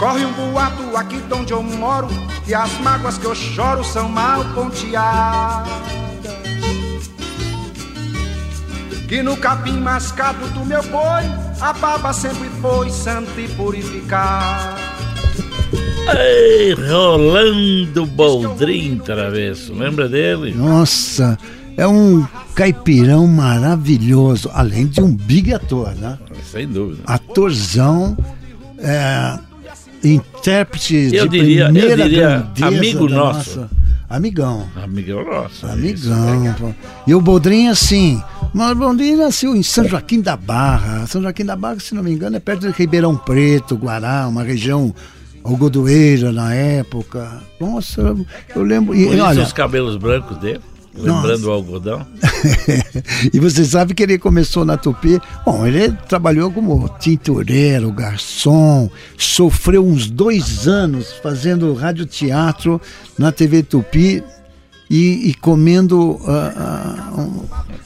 Corre um boato aqui de onde eu moro Que as mágoas que eu choro são mal ponteadas Que no capim mascado do meu boi A baba sempre foi santa e purificada Ei, Rolando Boldrin Travesso, lembra dele? Nossa, é um caipirão maravilhoso, além de um big ator, né? Sem dúvida. Atorzão, é, intérprete Eu de diria- eu primeira diria grandeza amigo nosso. nossa- Amigão. Amigão nosso. Amigão. pô. E o Boldrin, assim, mas o Boldrin nasceu em São Joaquim da Barra. São Joaquim da Barra, se não me engano, é perto de Ribeirão Preto, Guará, uma região algodoeira na época. Nossa, eu- eu lembro. E, Por isso olha, os cabelos brancos dele, lembrando o algodão. e você sabe que ele começou na Tupi. Bom, ele trabalhou como tintureiro, garçom, sofreu uns dois anos fazendo radioteatro na TV Tupi e, e comendo ah, ah, um-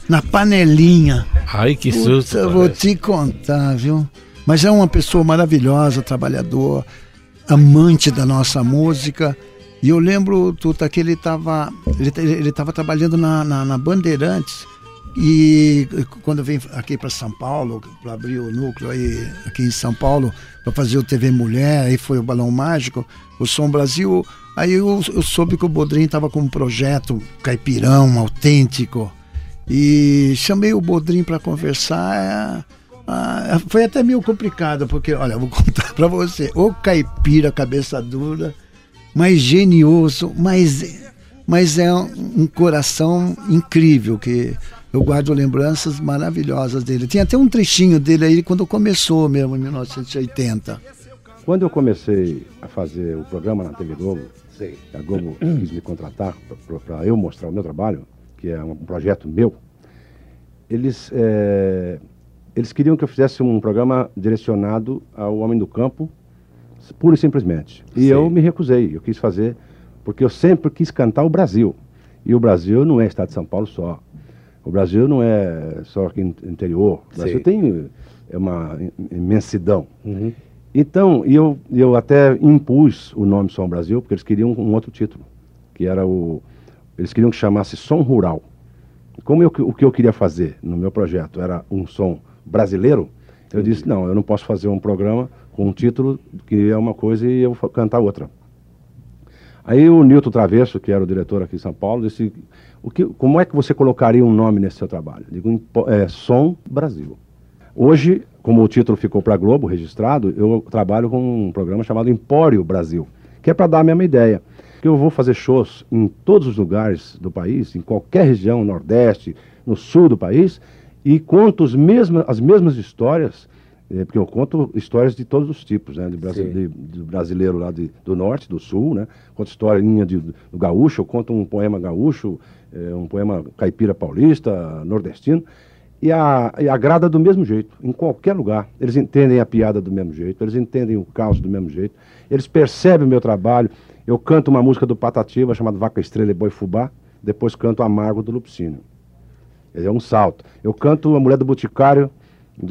na panelinha. Ai, que susto. eu vou te contar, viu? Mas é uma pessoa maravilhosa, trabalhador, amante da nossa música. E eu lembro, Tuta, que ele estava ele, ele tava trabalhando na, na, na Bandeirantes. E quando eu vim aqui para São Paulo, para abrir o núcleo aí aqui em São Paulo, para fazer o TV Mulher, aí foi o Balão Mágico, o Som Brasil. Aí eu, eu soube que o Bodrin estava com um projeto caipirão, autêntico. E chamei o Bodrin para conversar. ah, foi até meio complicado, porque, olha, vou contar para você. O caipira, cabeça dura, mas genioso, mas, mas é um, coração incrível, que eu guardo lembranças maravilhosas dele. Tinha até um trechinho dele aí quando começou mesmo, em 1980. Quando eu comecei a fazer o programa na TV Globo, a Globo quis me contratar para eu mostrar o meu trabalho, que é um projeto meu, eles, eh, eles queriam que eu fizesse um programa direcionado ao homem do campo, pura e simplesmente. E eu me recusei, eu quis fazer, porque eu sempre quis cantar o Brasil. E o Brasil não é estado de São Paulo só. O Brasil não é só aqui interior. O Brasil Sim. tem é uma imensidão. Então, e eu, eu até impus o nome Som Brasil, porque eles queriam um outro título, que era o. Eles queriam que chamasse Som Rural. Como eu, o que eu queria fazer no meu projeto era um som brasileiro, eu disse: não, eu não posso fazer um programa com um título que é uma coisa e eu fa- cantar outra. Aí o Nilton Travesso, que era o diretor aqui em São Paulo, disse: o que, como é que você colocaria um nome nesse seu trabalho? Digo: "Impo- é, Som Brasil. Hoje, como o título ficou para Globo registrado, eu trabalho com um programa chamado Empório Brasil, que é para dar a mesma ideia. Que eu vou fazer shows em todos os lugares do país, em qualquer região, Nordeste, no sul do país, e conto as mesmas histórias, porque eu conto histórias de todos os tipos, né? De, brasi de- do brasileiro lá de- do norte, do sul, né? Conto historinha de, do gaúcho, eu conto um poema gaúcho, eh, um poema caipira paulista, nordestino, e, a, e agrada do mesmo jeito, em qualquer lugar. Eles entendem a piada do mesmo jeito, eles entendem o caos do mesmo jeito, eles percebem o meu trabalho. Eu canto uma música do Patativa chamada Vaca Estrela e Boi Fubá, depois canto Amargo do Lupicínio. É um salto. Eu canto A Mulher do Boticário,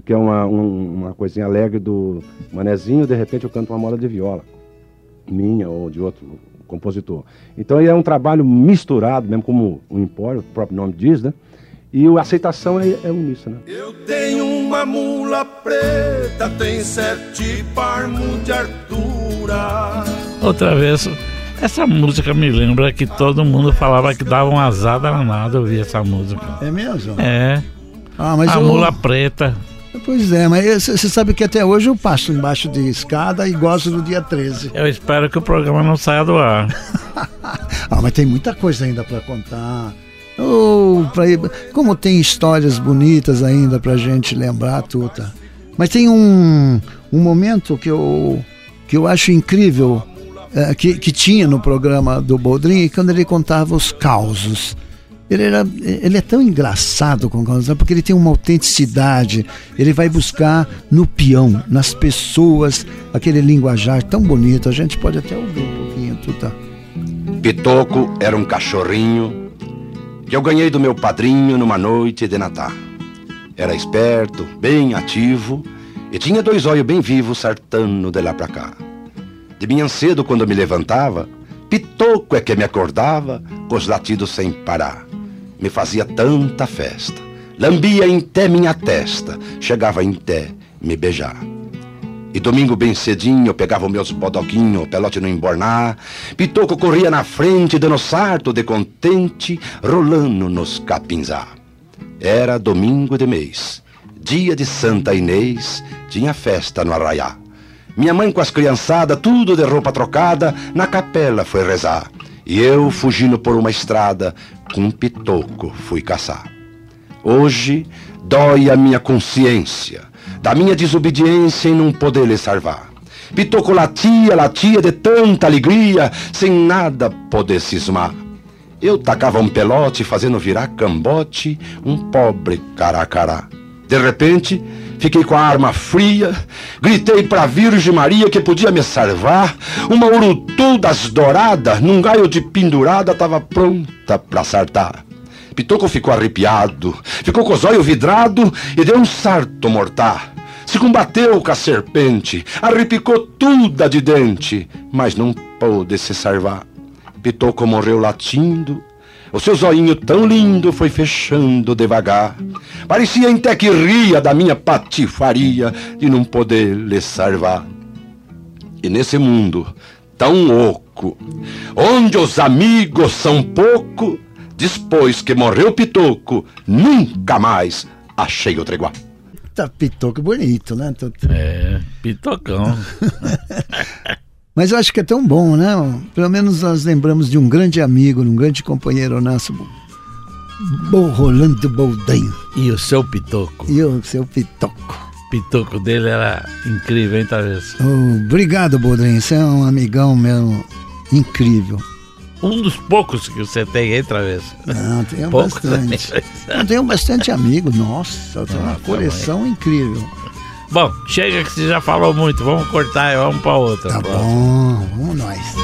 que é uma, um- uma coisinha alegre do Manezinho, de repente eu canto uma moda de viola, minha ou de outro compositor. Então é um trabalho misturado, mesmo como o Empório, o próprio nome diz, né? E a aceitação é, é uníssona. Eu tenho uma mula preta, tem sete palmos de altura. Outra vez, essa música me lembra que todo mundo falava que dava um azar danado ouvir essa música. É mesmo? É. Ah, mas a eu- mula preta. Pois é, mas você sabe que até hoje eu passo embaixo de escada e gosto do dia 13. Eu espero que o programa não saia do ar. Ah, mas tem muita coisa ainda para contar. Oh, pra. Como tem histórias bonitas ainda pra gente lembrar, Tuta. Mas tem um, um momento que eu, que eu acho incrível é, que, que tinha no programa do Boldrin quando ele contava os causos. Ele, era, ele é tão engraçado com o porque ele tem uma autenticidade. Ele vai buscar no peão, nas pessoas, aquele linguajar tão bonito. A gente pode até ouvir um pouquinho, Tuta. Pitoco era um cachorrinho que eu ganhei do meu padrinho numa noite de Natal. Era esperto, bem ativo e tinha dois olhos bem vivos sartando de lá pra cá. De manhã cedo, quando me levantava, Pitoco é que me acordava com os latidos sem parar. Me fazia tanta festa, lambia em té minha testa, chegava em té me beijar. E domingo bem cedinho eu pegava meus bodoquinhos, pelote no embornar. Pitoco corria na frente, dando sarto de contente, rolando nos capinzá. Era domingo de mês, dia de Santa Inês, tinha festa no arraiá. Minha mãe com as criançadas, tudo de roupa trocada, na capela foi rezar. E eu, fugindo por uma estrada, com um pitoco fui caçar. Hoje dói a minha consciência da minha desobediência em não poder lhe salvar. Pitoco latia, latia de tanta alegria, sem nada poder cismar. Eu tacava um pelote fazendo virar cambote um pobre caracará. De repente, fiquei com a arma fria, gritei pra Virgem Maria que podia me salvar. Uma urutu das douradas, num gaio de pendurada, tava pronta pra sartar. Pitoco ficou arrepiado, ficou com os olhos vidrado e deu um sarto mortar. Se combateu com a serpente, arrepicou tudo de dente, mas não pôde se salvar. Pitoco morreu latindo, o seu zoinho tão lindo foi fechando devagar. Parecia até que ria da minha patifaria de não poder lhe salvar. E nesse mundo tão oco, onde os amigos são pouco, depois que morreu Pitoco, nunca mais achei outro igual. Tá, Pitoco bonito, né? É, Pitocão. Mas eu acho que é tão bom, né? Pelo menos nós lembramos de um grande amigo, um grande companheiro nosso, Rolando Bolden. E o seu Pitoco? E o seu Pitoco. Pitoco dele era incrível, hein, Travessa? Oh, obrigado, Bolden. Você é um amigão meu incrível. Um dos poucos que você tem, hein, Travessa? Não, tenho Poucos bastante. Eu tenho bastante amigos. Nossa, eu tenho uma coleção também. incrível. Bom, chega que você já falou muito, vamos cortar e vamos para outra. Tá bom, vamos nós.